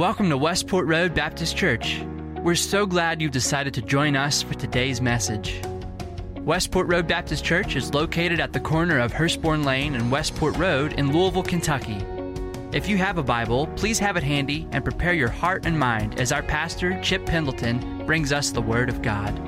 Welcome to Westport Road Baptist Church. We're so glad you've decided to join us for today's message. Westport Road Baptist Church is located at the corner of Hurstbourne Lane and Westport Road in Louisville, Kentucky. If you have a Bible, please have it handy and prepare your heart and mind as our pastor, Chip Pendleton, brings us the Word of God.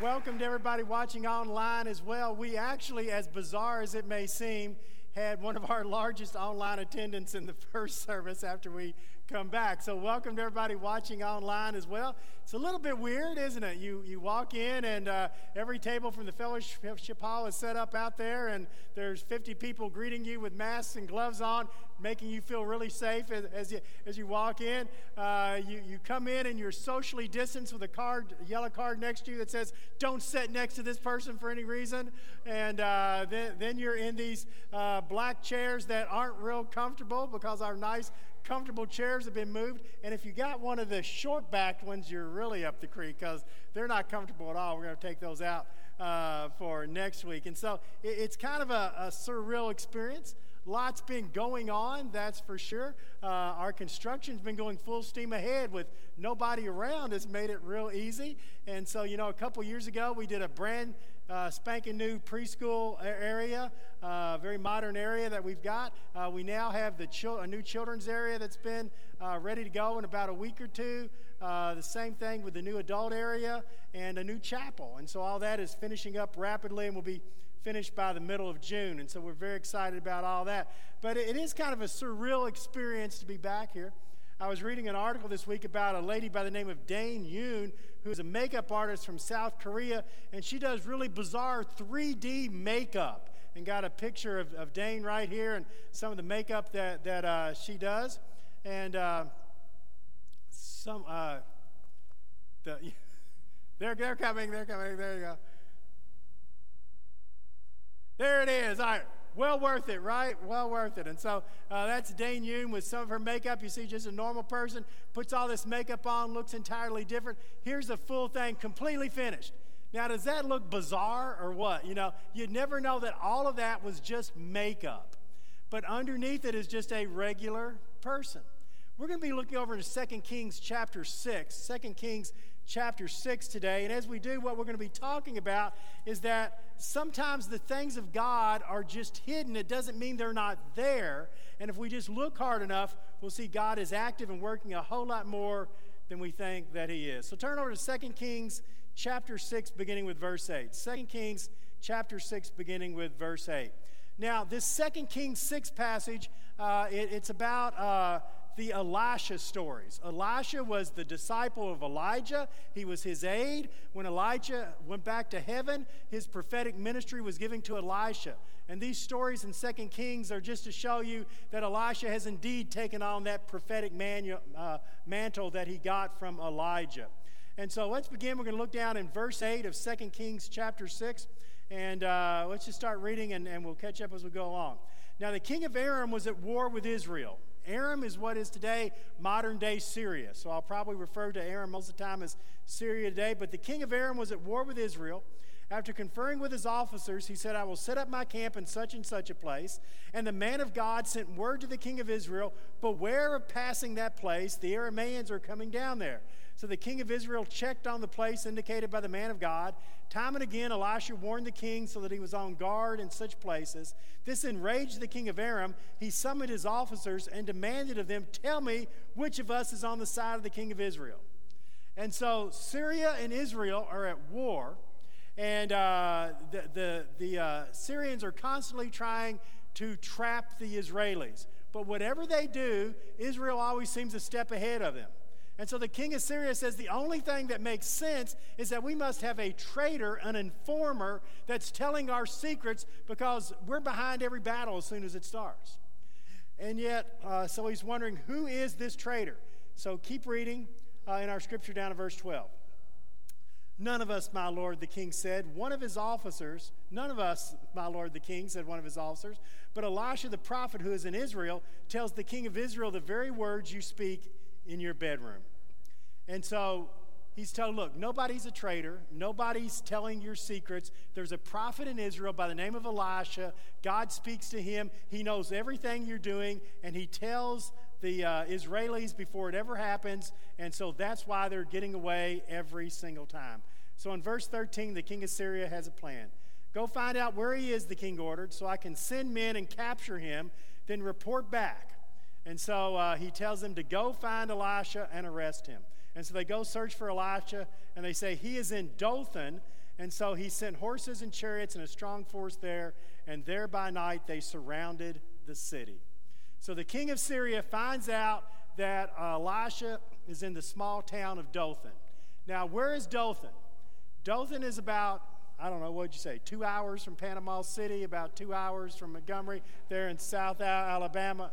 Welcome to everybody watching online as well. We actually, as bizarre as it may seem, had one of our largest online attendance in the first service after we come back. So welcome to everybody watching online as well. It's a little bit weird, isn't it? You you walk in and uh, every table from the fellowship hall is set up out there, and there's 50 people greeting you with masks and gloves on, making you feel really safe as, as you as you walk in. Uh, you you come in and you're socially distanced with a card, a yellow card next to you that says "Don't sit next to this person for any reason," and uh, then then you're in these uh, black chairs that aren't real comfortable because our nice comfortable chairs have been moved. And if you got one of the short backed ones, you're really up the creek because they're not comfortable at all. We're going to take those out uh, for next week. And so it, it's kind of a, a surreal experience. Lots been going on, that's for sure. Uh, our construction's been going full steam ahead with nobody around. It's made it real easy. And so, you know, a couple years ago, we did a brand uh, spanking new preschool area, uh, very modern area that we've got. Uh, we now have the chil- a new children's area that's been uh, ready to go in about a week or two. Uh, the same thing with the new adult area and a new chapel. And so all that is finishing up rapidly and will be finished by the middle of June. And so we're very excited about all that. But it is kind of a surreal experience to be back here. I was reading an article this week about a lady by the name of Dain Yoon, who is a makeup artist from South Korea, and she does really bizarre 3D makeup. And got a picture of, of Dain right here and some of the makeup that, that uh, she does. And uh, some, uh, the, they're, they're coming, they're coming, there you go. There it is. All right. Well worth it, right? Well worth it. And so uh, that's Dain Yoon with some of her makeup. You see, just a normal person puts all this makeup on, looks entirely different. Here's the full thing, completely finished. Now, does that look bizarre or what? You know, you'd never know that all of that was just makeup. But underneath it is just a regular person. We're going to be looking over into 2 Kings chapter 6. 2 Kings chapter 6 today. And as we do, what we're going to be talking about is that sometimes the things of God are just hidden. It doesn't mean they're not there. And if we just look hard enough, we'll see God is active and working a whole lot more than we think that He is. So turn over to 2 Kings chapter 6, beginning with verse 8. 2 Kings chapter 6, beginning with verse 8. Now, this 2 Kings 6 passage, uh, it, it's about. Uh, the Elisha stories. Elisha was the disciple of Elijah, he was his aide. When Elijah went back to heaven, his prophetic ministry was given to Elisha. And these stories in 2 Kings are just to show you that Elisha has indeed taken on that prophetic manu- uh, mantle that he got from Elijah. And so let's begin. We're going to look down in verse 8 of 2 Kings chapter 6. And uh, let's just start reading and, and we'll catch up as we go along. Now, the king of Aram was at war with Israel. Aram is what is today modern day Syria. So I'll probably refer to Aram most of the time as Syria today. But the king of Aram was at war with Israel. After conferring with his officers, he said, I will set up my camp in such and such a place. And the man of God sent word to the king of Israel Beware of passing that place. The Arameans are coming down there. So the king of Israel checked on the place indicated by the man of God. Time and again, Elisha warned the king so that he was on guard in such places. This enraged the king of Aram. He summoned his officers and demanded of them, Tell me which of us is on the side of the king of Israel. And so Syria and Israel are at war, and uh, the, the, the uh, Syrians are constantly trying to trap the Israelis. But whatever they do, Israel always seems a step ahead of them. And so the king of Syria says the only thing that makes sense is that we must have a traitor, an informer that's telling our secrets because we're behind every battle as soon as it starts. And yet, uh, so he's wondering who is this traitor? So keep reading uh, in our scripture down to verse 12. None of us, my lord, the king said. One of his officers, none of us, my lord, the king, said one of his officers. But Elisha the prophet, who is in Israel, tells the king of Israel the very words you speak in your bedroom. And so he's told, look, nobody's a traitor. Nobody's telling your secrets. There's a prophet in Israel by the name of Elisha. God speaks to him. He knows everything you're doing, and he tells the uh, Israelis before it ever happens. And so that's why they're getting away every single time. So in verse 13, the king of Syria has a plan. Go find out where he is, the king ordered, so I can send men and capture him, then report back. And so uh, he tells them to go find Elisha and arrest him. And so they go search for Elisha, and they say, He is in Dothan. And so he sent horses and chariots and a strong force there, and there by night they surrounded the city. So the king of Syria finds out that uh, Elisha is in the small town of Dothan. Now, where is Dothan? Dothan is about, I don't know, what'd you say, two hours from Panama City, about two hours from Montgomery, there in South Alabama.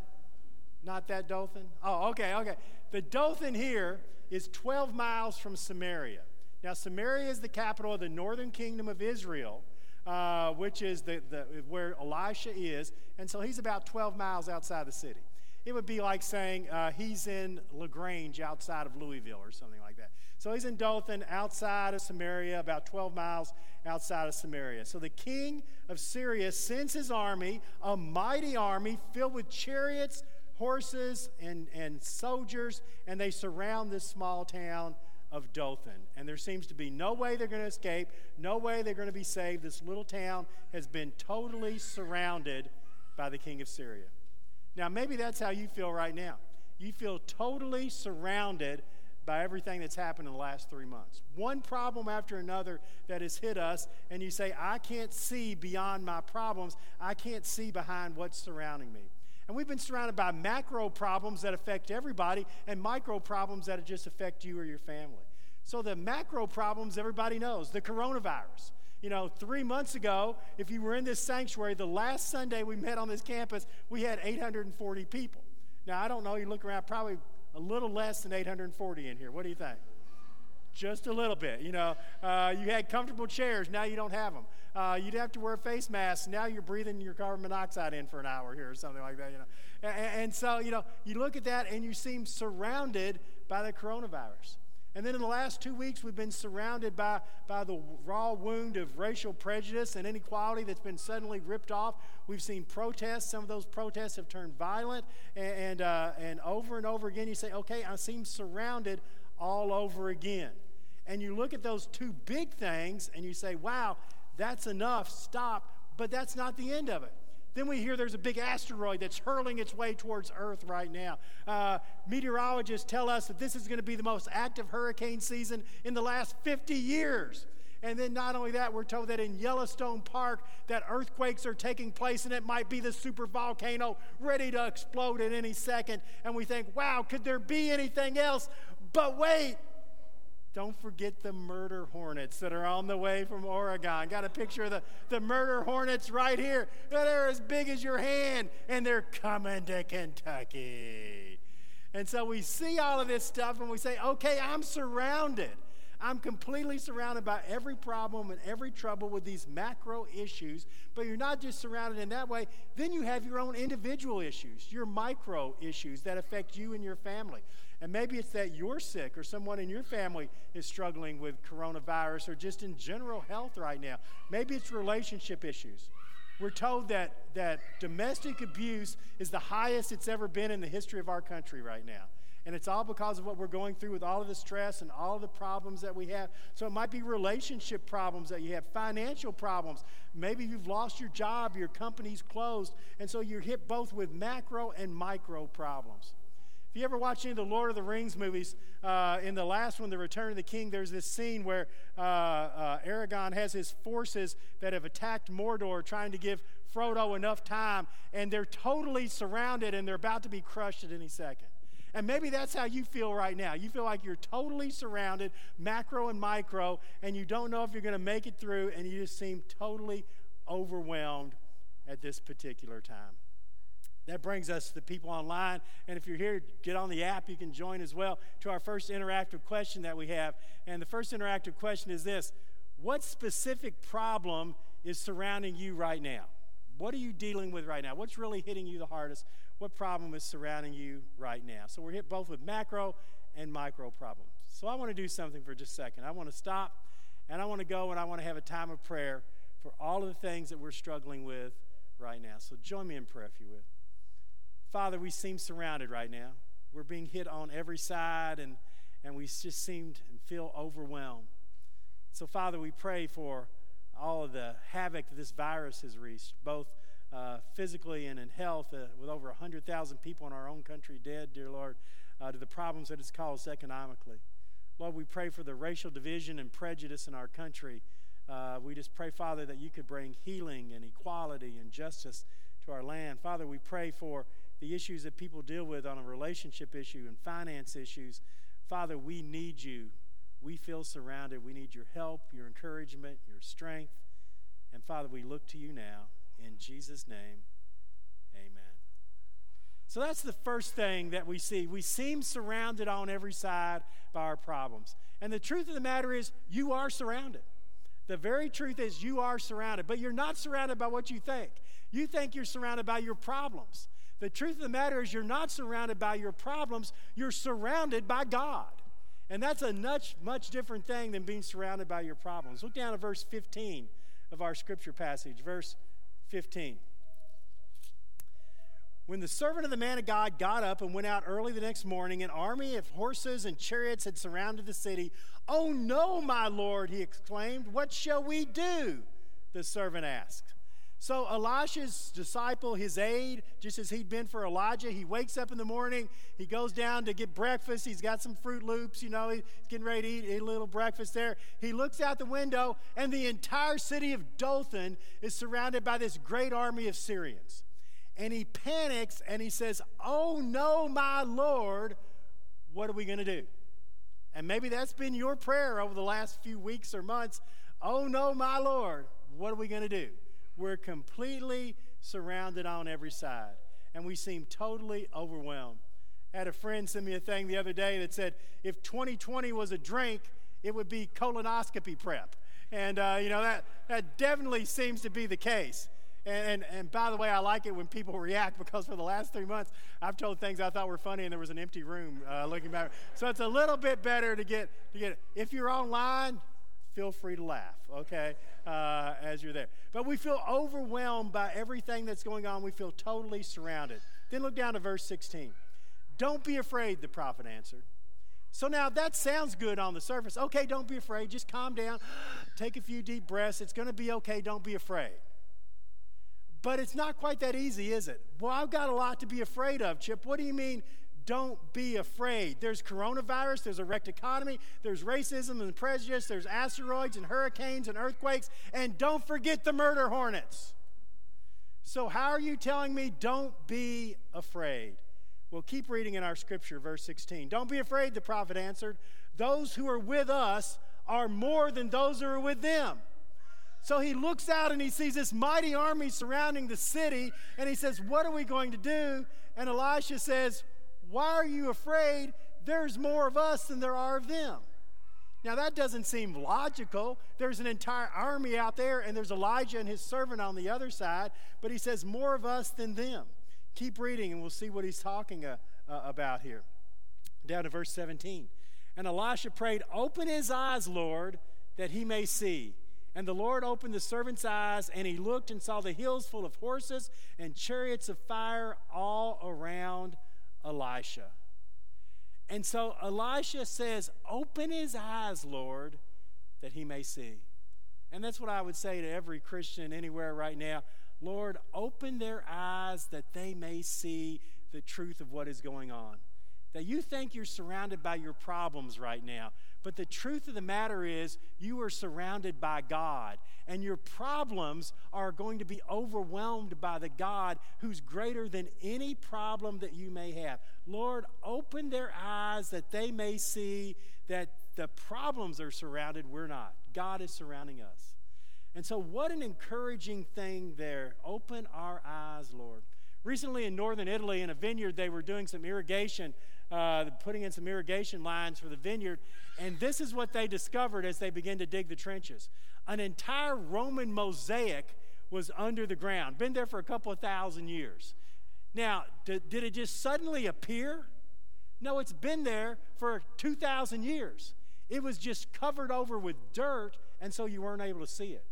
Not that Dothan? Oh, okay, okay. The Dothan here is 12 miles from Samaria. Now, Samaria is the capital of the northern kingdom of Israel, uh, which is the, the, where Elisha is, and so he's about 12 miles outside the city. It would be like saying uh, he's in LaGrange outside of Louisville or something like that. So he's in Dothan outside of Samaria, about 12 miles outside of Samaria. So the king of Syria sends his army, a mighty army filled with chariots, horses and, and soldiers, and they surround this small town of Dothan. And there seems to be no way they're going to escape, no way they're going to be saved. This little town has been totally surrounded by the king of Syria. Now, maybe that's how you feel right now. You feel totally surrounded by everything that's happened in the last three months. One problem after another that has hit us, and you say, I can't see beyond my problems. I can't see behind what's surrounding me. And we've been surrounded by macro problems that affect everybody and micro problems that just affect you or your family. So the macro problems everybody knows the coronavirus. You know, three months ago, if you were in this sanctuary, the last Sunday we met on this campus, we had 840 people. Now, I don't know, you look around, probably a little less than 840 in here. What do you think? Just a little bit. You know, uh, you had comfortable chairs, now you don't have them. Uh, you'd have to wear face masks. Now you're breathing your carbon monoxide in for an hour here or something like that. You know, and, and so you know you look at that and you seem surrounded by the coronavirus. And then in the last two weeks, we've been surrounded by, by the raw wound of racial prejudice and inequality that's been suddenly ripped off. We've seen protests. Some of those protests have turned violent. And, and, uh, and over and over again, you say, okay, I seem surrounded all over again. And you look at those two big things and you say, wow, that's enough, stop. But that's not the end of it. Then we hear there's a big asteroid that's hurling its way towards Earth right now. Uh, meteorologists tell us that this is going to be the most active hurricane season in the last 50 years. And then not only that, we're told that in Yellowstone Park that earthquakes are taking place and it might be the super volcano ready to explode at any second. And we think, wow, could there be anything else? But wait, don't forget the murder hornets that are on the way from Oregon. Got a picture of the, the murder hornets right here. They're as big as your hand, and they're coming to Kentucky. And so we see all of this stuff, and we say, okay, I'm surrounded. I'm completely surrounded by every problem and every trouble with these macro issues, but you're not just surrounded in that way. Then you have your own individual issues, your micro issues that affect you and your family. And maybe it's that you're sick or someone in your family is struggling with coronavirus or just in general health right now. Maybe it's relationship issues. We're told that, that domestic abuse is the highest it's ever been in the history of our country right now. And it's all because of what we're going through with all of the stress and all of the problems that we have. So it might be relationship problems that you have, financial problems. Maybe you've lost your job, your company's closed, and so you're hit both with macro and micro problems. If you ever watch any of the Lord of the Rings movies, uh, in the last one, The Return of the King, there's this scene where uh, uh, Aragorn has his forces that have attacked Mordor, trying to give Frodo enough time, and they're totally surrounded and they're about to be crushed at any second. And maybe that's how you feel right now. You feel like you're totally surrounded, macro and micro, and you don't know if you're going to make it through, and you just seem totally overwhelmed at this particular time. That brings us to the people online. And if you're here, get on the app. You can join as well to our first interactive question that we have. And the first interactive question is this What specific problem is surrounding you right now? What are you dealing with right now? What's really hitting you the hardest? What problem is surrounding you right now? So we're hit both with macro and micro problems. So I want to do something for just a second. I want to stop and I want to go and I want to have a time of prayer for all of the things that we're struggling with right now. So join me in prayer if you would. Father, we seem surrounded right now. We're being hit on every side and, and we just seem and feel overwhelmed. So, Father, we pray for all of the havoc that this virus has wreaked, both uh, physically and in health, uh, with over 100,000 people in our own country dead, dear Lord, uh, to the problems that it's caused economically. Lord, we pray for the racial division and prejudice in our country. Uh, we just pray, Father, that you could bring healing and equality and justice to our land. Father, we pray for the issues that people deal with on a relationship issue and finance issues. Father, we need you. We feel surrounded. We need your help, your encouragement, your strength. And Father, we look to you now. In Jesus' name, amen. So that's the first thing that we see. We seem surrounded on every side by our problems. And the truth of the matter is, you are surrounded. The very truth is, you are surrounded, but you're not surrounded by what you think. You think you're surrounded by your problems. The truth of the matter is, you're not surrounded by your problems, you're surrounded by God. And that's a much, much different thing than being surrounded by your problems. Look down at verse 15 of our scripture passage. Verse 15. When the servant of the man of God got up and went out early the next morning, an army of horses and chariots had surrounded the city. Oh no, my lord, he exclaimed. What shall we do? The servant asked. So Elisha's disciple, his aide, just as he'd been for Elijah, he wakes up in the morning, he goes down to get breakfast. He's got some Froot Loops, you know, he's getting ready to eat, eat a little breakfast there. He looks out the window, and the entire city of Dothan is surrounded by this great army of Syrians. And he panics and he says, Oh no, my Lord, what are we going to do? And maybe that's been your prayer over the last few weeks or months. Oh no, my Lord, what are we going to do? We're completely surrounded on every side, and we seem totally overwhelmed. I had a friend send me a thing the other day that said if 2020 was a drink, it would be colonoscopy prep. And, uh, you know, that, that definitely seems to be the case. And, and, and, by the way, I like it when people react because for the last three months, I've told things I thought were funny and there was an empty room uh, looking back. So it's a little bit better to get, to get, if you're online, feel free to laugh, okay, uh, as you're there. But we feel overwhelmed by everything that's going on. We feel totally surrounded. Then look down to verse 16. Don't be afraid, the prophet answered. So now that sounds good on the surface. Okay, don't be afraid. Just calm down. Take a few deep breaths. It's going to be okay. Don't be afraid. But it's not quite that easy, is it? Well, I've got a lot to be afraid of, Chip. What do you mean don't be afraid. There's coronavirus, there's a wrecked economy, there's racism and prejudice, there's asteroids and hurricanes and earthquakes, and don't forget the murder hornets. So, how are you telling me don't be afraid? Well, keep reading in our scripture, verse 16. Don't be afraid, the prophet answered. Those who are with us are more than those who are with them. So he looks out and he sees this mighty army surrounding the city, and he says, What are we going to do? And Elisha says, why are you afraid? There's more of us than there are of them. Now, that doesn't seem logical. There's an entire army out there, and there's Elijah and his servant on the other side, but he says, More of us than them. Keep reading, and we'll see what he's talking uh, uh, about here. Down to verse 17. And Elisha prayed, Open his eyes, Lord, that he may see. And the Lord opened the servant's eyes, and he looked and saw the hills full of horses and chariots of fire all around Elisha. And so Elisha says, Open his eyes, Lord, that he may see. And that's what I would say to every Christian anywhere right now. Lord, open their eyes that they may see the truth of what is going on. That you think you're surrounded by your problems right now, but the truth of the matter is, you are surrounded by God, and your problems are going to be overwhelmed by the God who's greater than any problem that you may have. Lord, open their eyes that they may see that the problems are surrounded, we're not. God is surrounding us. And so, what an encouraging thing there. Open our eyes, Lord. Recently in northern Italy, in a vineyard, they were doing some irrigation uh, putting in some irrigation lines for the vineyard. And this is what they discovered as they began to dig the trenches an entire Roman mosaic was under the ground, been there for a couple of thousand years. Now, did, did it just suddenly appear? No, it's been there for 2,000 years. It was just covered over with dirt, and so you weren't able to see it.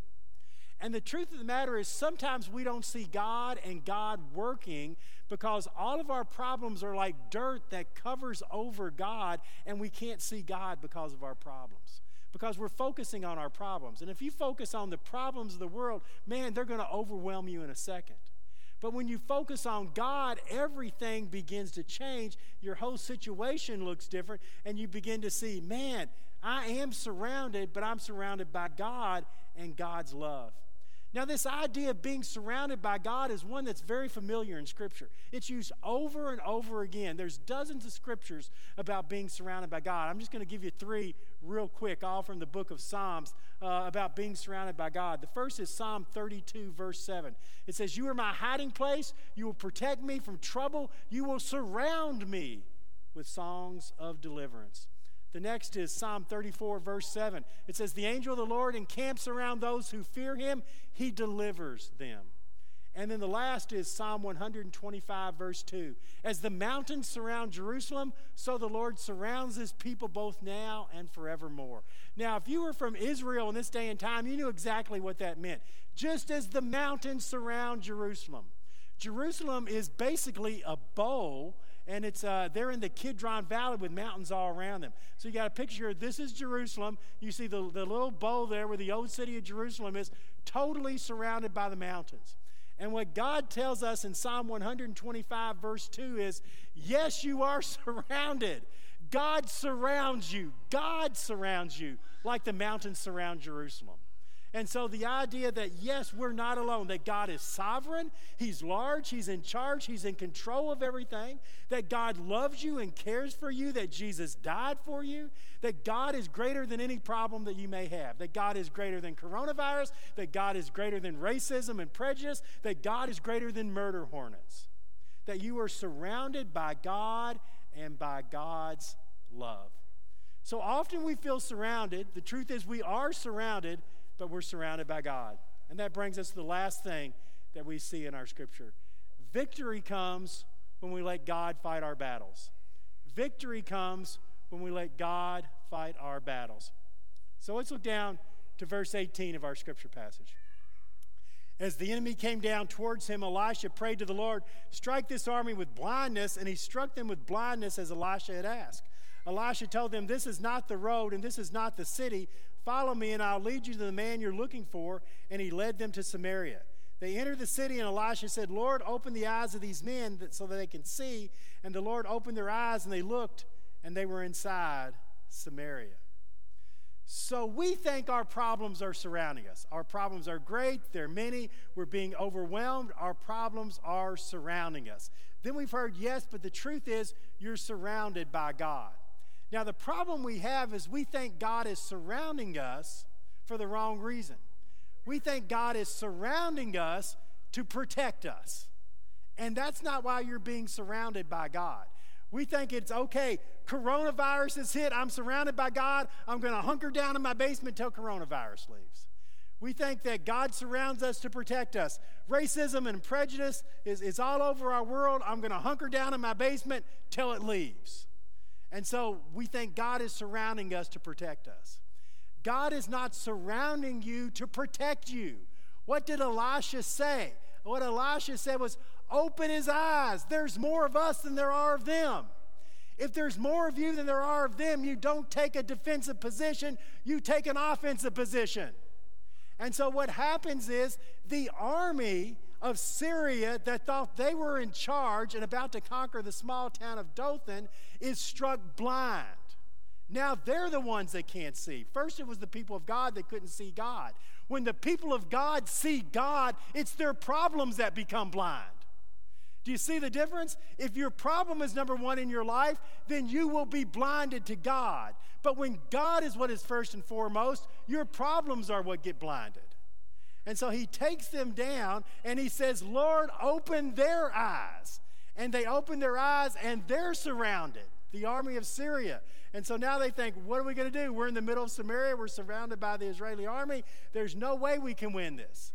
And the truth of the matter is, sometimes we don't see God and God working because all of our problems are like dirt that covers over God, and we can't see God because of our problems. Because we're focusing on our problems. And if you focus on the problems of the world, man, they're going to overwhelm you in a second. But when you focus on God, everything begins to change. Your whole situation looks different, and you begin to see, man, I am surrounded, but I'm surrounded by God and God's love. Now, this idea of being surrounded by God is one that's very familiar in Scripture. It's used over and over again. There's dozens of scriptures about being surrounded by God. I'm just going to give you three real quick, all from the book of Psalms, uh, about being surrounded by God. The first is Psalm 32, verse 7. It says, You are my hiding place. You will protect me from trouble. You will surround me with songs of deliverance. The next is Psalm 34, verse 7. It says, The angel of the Lord encamps around those who fear him, he delivers them. And then the last is Psalm 125, verse 2. As the mountains surround Jerusalem, so the Lord surrounds his people both now and forevermore. Now, if you were from Israel in this day and time, you knew exactly what that meant. Just as the mountains surround Jerusalem. Jerusalem is basically a bowl and it's uh, they're in the Kidron Valley with mountains all around them. So you got a picture. This is Jerusalem. You see the, the little bowl there where the old city of Jerusalem is, totally surrounded by the mountains. And what God tells us in Psalm 125, verse 2 is yes, you are surrounded. God surrounds you. God surrounds you like the mountains surround Jerusalem. And so the idea that, yes, we're not alone, that God is sovereign, He's large, He's in charge, He's in control of everything, that God loves you and cares for you, that Jesus died for you, that God is greater than any problem that you may have, that God is greater than coronavirus, that God is greater than racism and prejudice, that God is greater than murder hornets, that you are surrounded by God and by God's love. So often we feel surrounded. The truth is, we are surrounded but we're surrounded by God. And that brings us to the last thing that we see in our scripture victory comes when we let God fight our battles. Victory comes when we let God fight our battles. So let's look down to verse 18 of our scripture passage. As the enemy came down towards him, Elisha prayed to the Lord, Strike this army with blindness. And he struck them with blindness as Elisha had asked. Elisha told them, This is not the road and this is not the city, Follow me, and I'll lead you to the man you're looking for. And he led them to Samaria. They entered the city, and Elisha said, Lord, open the eyes of these men so that they can see. And the Lord opened their eyes, and they looked, and they were inside Samaria. So we think our problems are surrounding us. Our problems are great, they're many, we're being overwhelmed, our problems are surrounding us. Then we've heard, yes, but the truth is, you're surrounded by God. Now, the problem we have is we think God is surrounding us for the wrong reason. We think God is surrounding us to protect us. And that's not why you're being surrounded by God. We think it's okay, coronavirus has hit, I'm surrounded by God, I'm going to hunker down in my basement till coronavirus leaves. We think that God surrounds us to protect us. Racism and prejudice is, is all over our world. I'm going to hunker down in my basement till it leaves. And so we think God is surrounding us to protect us. God is not surrounding you to protect you. What did Elisha say? What Elisha said was, Open his eyes. There's more of us than there are of them. If there's more of you than there are of them, you don't take a defensive position, you take an offensive position. And so what happens is the army of Syria that thought they were in charge and about to conquer the small town of Dothan is struck blind. Now they're the ones that can't see. First, it was the people of God that couldn't see God. When the people of God see God, it's their problems that become blind. Do you see the difference? If your problem is number one in your life, then you will be blinded to God. But when God is what is first and foremost, your problems are what get blinded. And so he takes them down and he says, Lord, open their eyes. And they open their eyes and they're surrounded, the army of Syria. And so now they think, what are we going to do? We're in the middle of Samaria. We're surrounded by the Israeli army. There's no way we can win this.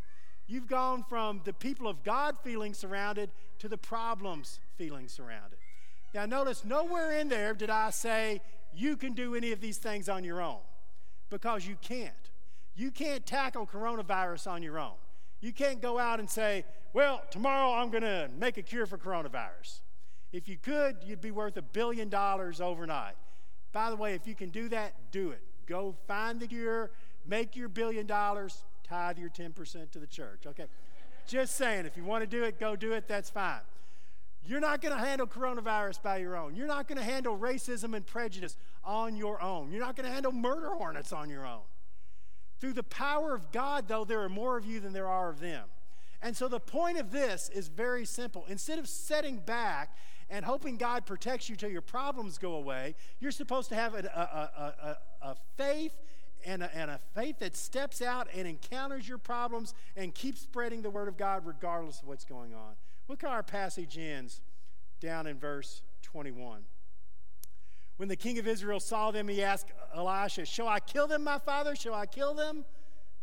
You've gone from the people of God feeling surrounded to the problems feeling surrounded. Now, notice nowhere in there did I say you can do any of these things on your own because you can't. You can't tackle coronavirus on your own. You can't go out and say, well, tomorrow I'm going to make a cure for coronavirus. If you could, you'd be worth a billion dollars overnight. By the way, if you can do that, do it. Go find the cure, make your billion dollars, tithe your 10% to the church. Okay? Just saying, if you want to do it, go do it, that's fine. You're not going to handle coronavirus by your own. You're not going to handle racism and prejudice on your own. You're not going to handle murder hornets on your own. Through the power of God, though, there are more of you than there are of them. And so the point of this is very simple. Instead of setting back and hoping God protects you till your problems go away, you're supposed to have a, a, a, a faith and a, and a faith that steps out and encounters your problems and keeps spreading the word of God regardless of what's going on. Look how our passage ends down in verse 21. When the king of Israel saw them, he asked Elisha, Shall I kill them, my father? Shall I kill them?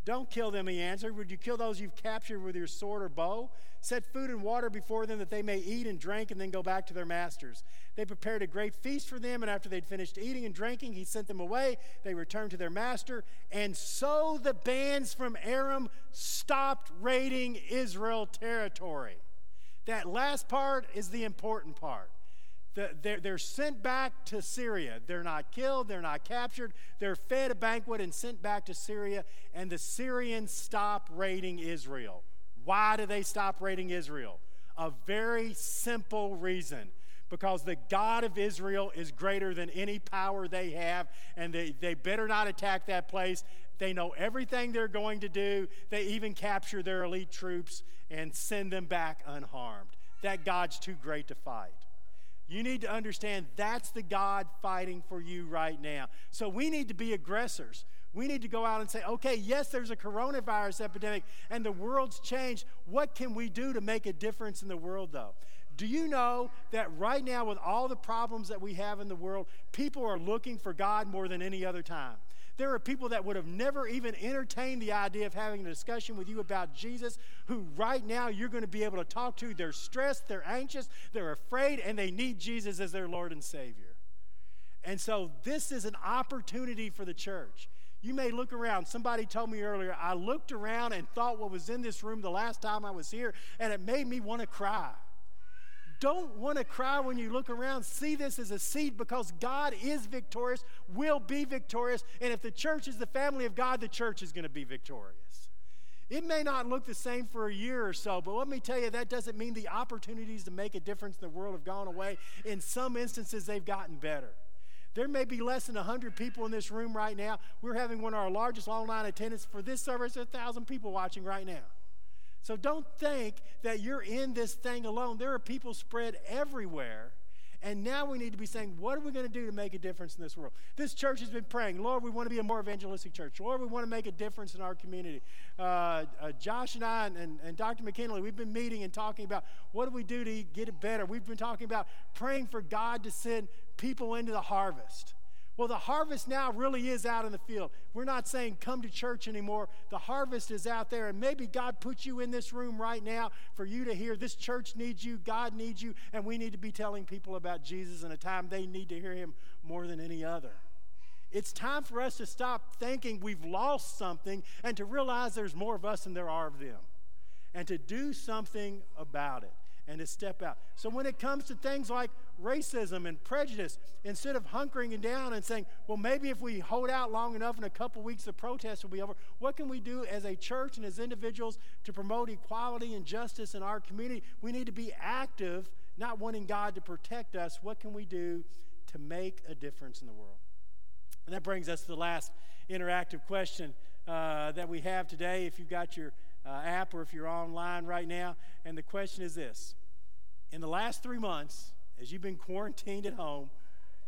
Don't kill them, he answered. Would you kill those you've captured with your sword or bow? Set food and water before them that they may eat and drink and then go back to their masters. They prepared a great feast for them, and after they'd finished eating and drinking, he sent them away. They returned to their master. And so the bands from Aram stopped raiding Israel territory. That last part is the important part. The, they're, they're sent back to Syria. They're not killed, they're not captured. They're fed a banquet and sent back to Syria, and the Syrians stop raiding Israel. Why do they stop raiding Israel? A very simple reason because the God of Israel is greater than any power they have, and they, they better not attack that place. They know everything they're going to do. They even capture their elite troops and send them back unharmed. That God's too great to fight. You need to understand that's the God fighting for you right now. So we need to be aggressors. We need to go out and say, okay, yes, there's a coronavirus epidemic and the world's changed. What can we do to make a difference in the world, though? Do you know that right now, with all the problems that we have in the world, people are looking for God more than any other time? There are people that would have never even entertained the idea of having a discussion with you about Jesus, who right now you're going to be able to talk to. They're stressed, they're anxious, they're afraid, and they need Jesus as their Lord and Savior. And so this is an opportunity for the church. You may look around. Somebody told me earlier, I looked around and thought what was in this room the last time I was here, and it made me want to cry don't want to cry when you look around. See this as a seed because God is victorious, will be victorious. And if the church is the family of God, the church is going to be victorious. It may not look the same for a year or so, but let me tell you, that doesn't mean the opportunities to make a difference in the world have gone away. In some instances, they've gotten better. There may be less than 100 people in this room right now. We're having one of our largest online attendance for this service, 1,000 people watching right now. So don't think that you're in this thing alone. There are people spread everywhere. And now we need to be saying, what are we going to do to make a difference in this world? This church has been praying, Lord, we want to be a more evangelistic church. Lord, we want to make a difference in our community. Uh, uh, Josh and I and, and, and Dr. McKinley, we've been meeting and talking about what do we do to get it better. We've been talking about praying for God to send people into the harvest. Well, the harvest now really is out in the field. We're not saying come to church anymore. The harvest is out there, and maybe God put you in this room right now for you to hear this church needs you, God needs you, and we need to be telling people about Jesus in a time they need to hear him more than any other. It's time for us to stop thinking we've lost something and to realize there's more of us than there are of them and to do something about it and to step out. So when it comes to things like racism and prejudice, instead of hunkering down and saying, well, maybe if we hold out long enough in a couple weeks, the protest will be over, what can we do as a church and as individuals to promote equality and justice in our community? We need to be active, not wanting God to protect us. What can we do to make a difference in the world? And that brings us to the last interactive question uh, that we have today. If you've got your uh, app or if you're online right now. And the question is this In the last three months, as you've been quarantined at home,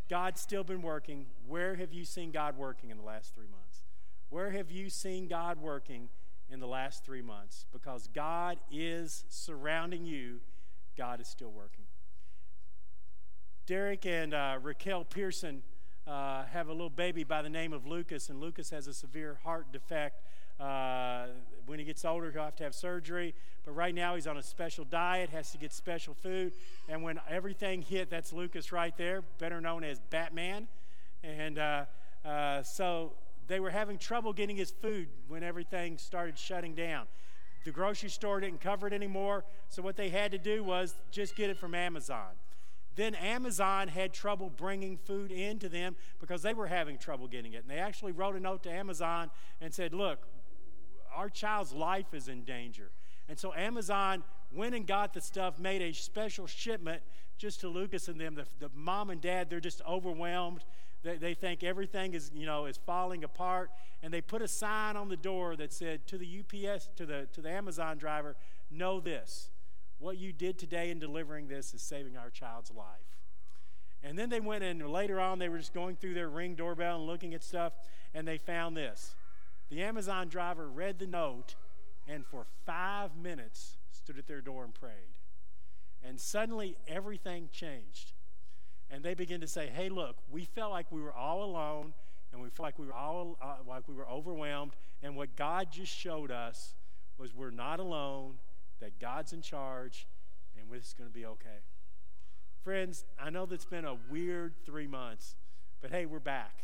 God's still been working. Where have you seen God working in the last three months? Where have you seen God working in the last three months? Because God is surrounding you, God is still working. Derek and uh, Raquel Pearson uh, have a little baby by the name of Lucas, and Lucas has a severe heart defect. Uh, when he gets older, he'll have to have surgery. But right now, he's on a special diet, has to get special food. And when everything hit, that's Lucas right there, better known as Batman. And uh, uh, so they were having trouble getting his food when everything started shutting down. The grocery store didn't cover it anymore, so what they had to do was just get it from Amazon. Then Amazon had trouble bringing food into them because they were having trouble getting it. And they actually wrote a note to Amazon and said, Look, our child's life is in danger. And so Amazon went and got the stuff, made a special shipment just to Lucas and them. The, the mom and dad, they're just overwhelmed. They, they think everything is, you know, is falling apart. And they put a sign on the door that said to the UPS, to the, to the Amazon driver, know this. What you did today in delivering this is saving our child's life. And then they went and later on they were just going through their ring doorbell and looking at stuff, and they found this. The Amazon driver read the note and for five minutes stood at their door and prayed. And suddenly everything changed. And they began to say, hey, look, we felt like we were all alone and we felt like we were all uh, like we were overwhelmed. And what God just showed us was we're not alone that God's in charge and it's going to be okay. Friends, I know that's been a weird three months, but hey, we're back.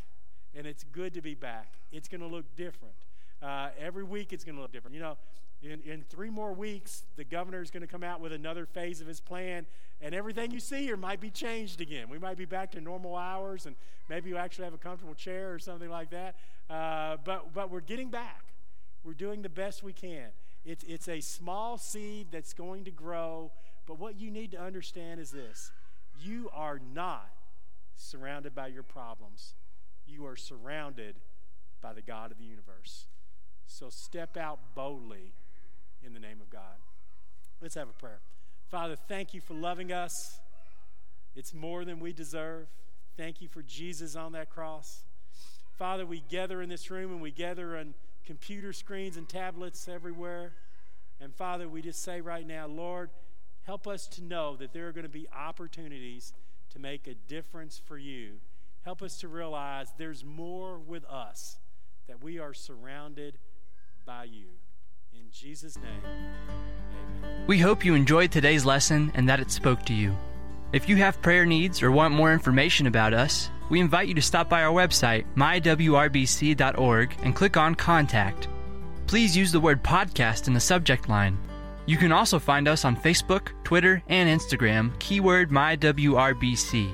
And it's good to be back. It's going to look different. Uh, every week it's going to look different. You know, in, in three more weeks, the governor is going to come out with another phase of his plan, and everything you see here might be changed again. We might be back to normal hours, and maybe you actually have a comfortable chair or something like that. Uh, but, but we're getting back. We're doing the best we can. It's, it's a small seed that's going to grow, but what you need to understand is this you are not surrounded by your problems, you are surrounded by the God of the universe. So step out boldly in the name of God. Let's have a prayer. Father, thank you for loving us. It's more than we deserve. Thank you for Jesus on that cross. Father, we gather in this room and we gather on computer screens and tablets everywhere. And Father, we just say right now, Lord, help us to know that there are going to be opportunities to make a difference for you. Help us to realize there's more with us, that we are surrounded by you. In Jesus' name, amen. We hope you enjoyed today's lesson and that it spoke to you. If you have prayer needs or want more information about us, we invite you to stop by our website, mywrbc.org, and click on Contact. Please use the word podcast in the subject line. You can also find us on Facebook, Twitter, and Instagram, keyword MyWRBC.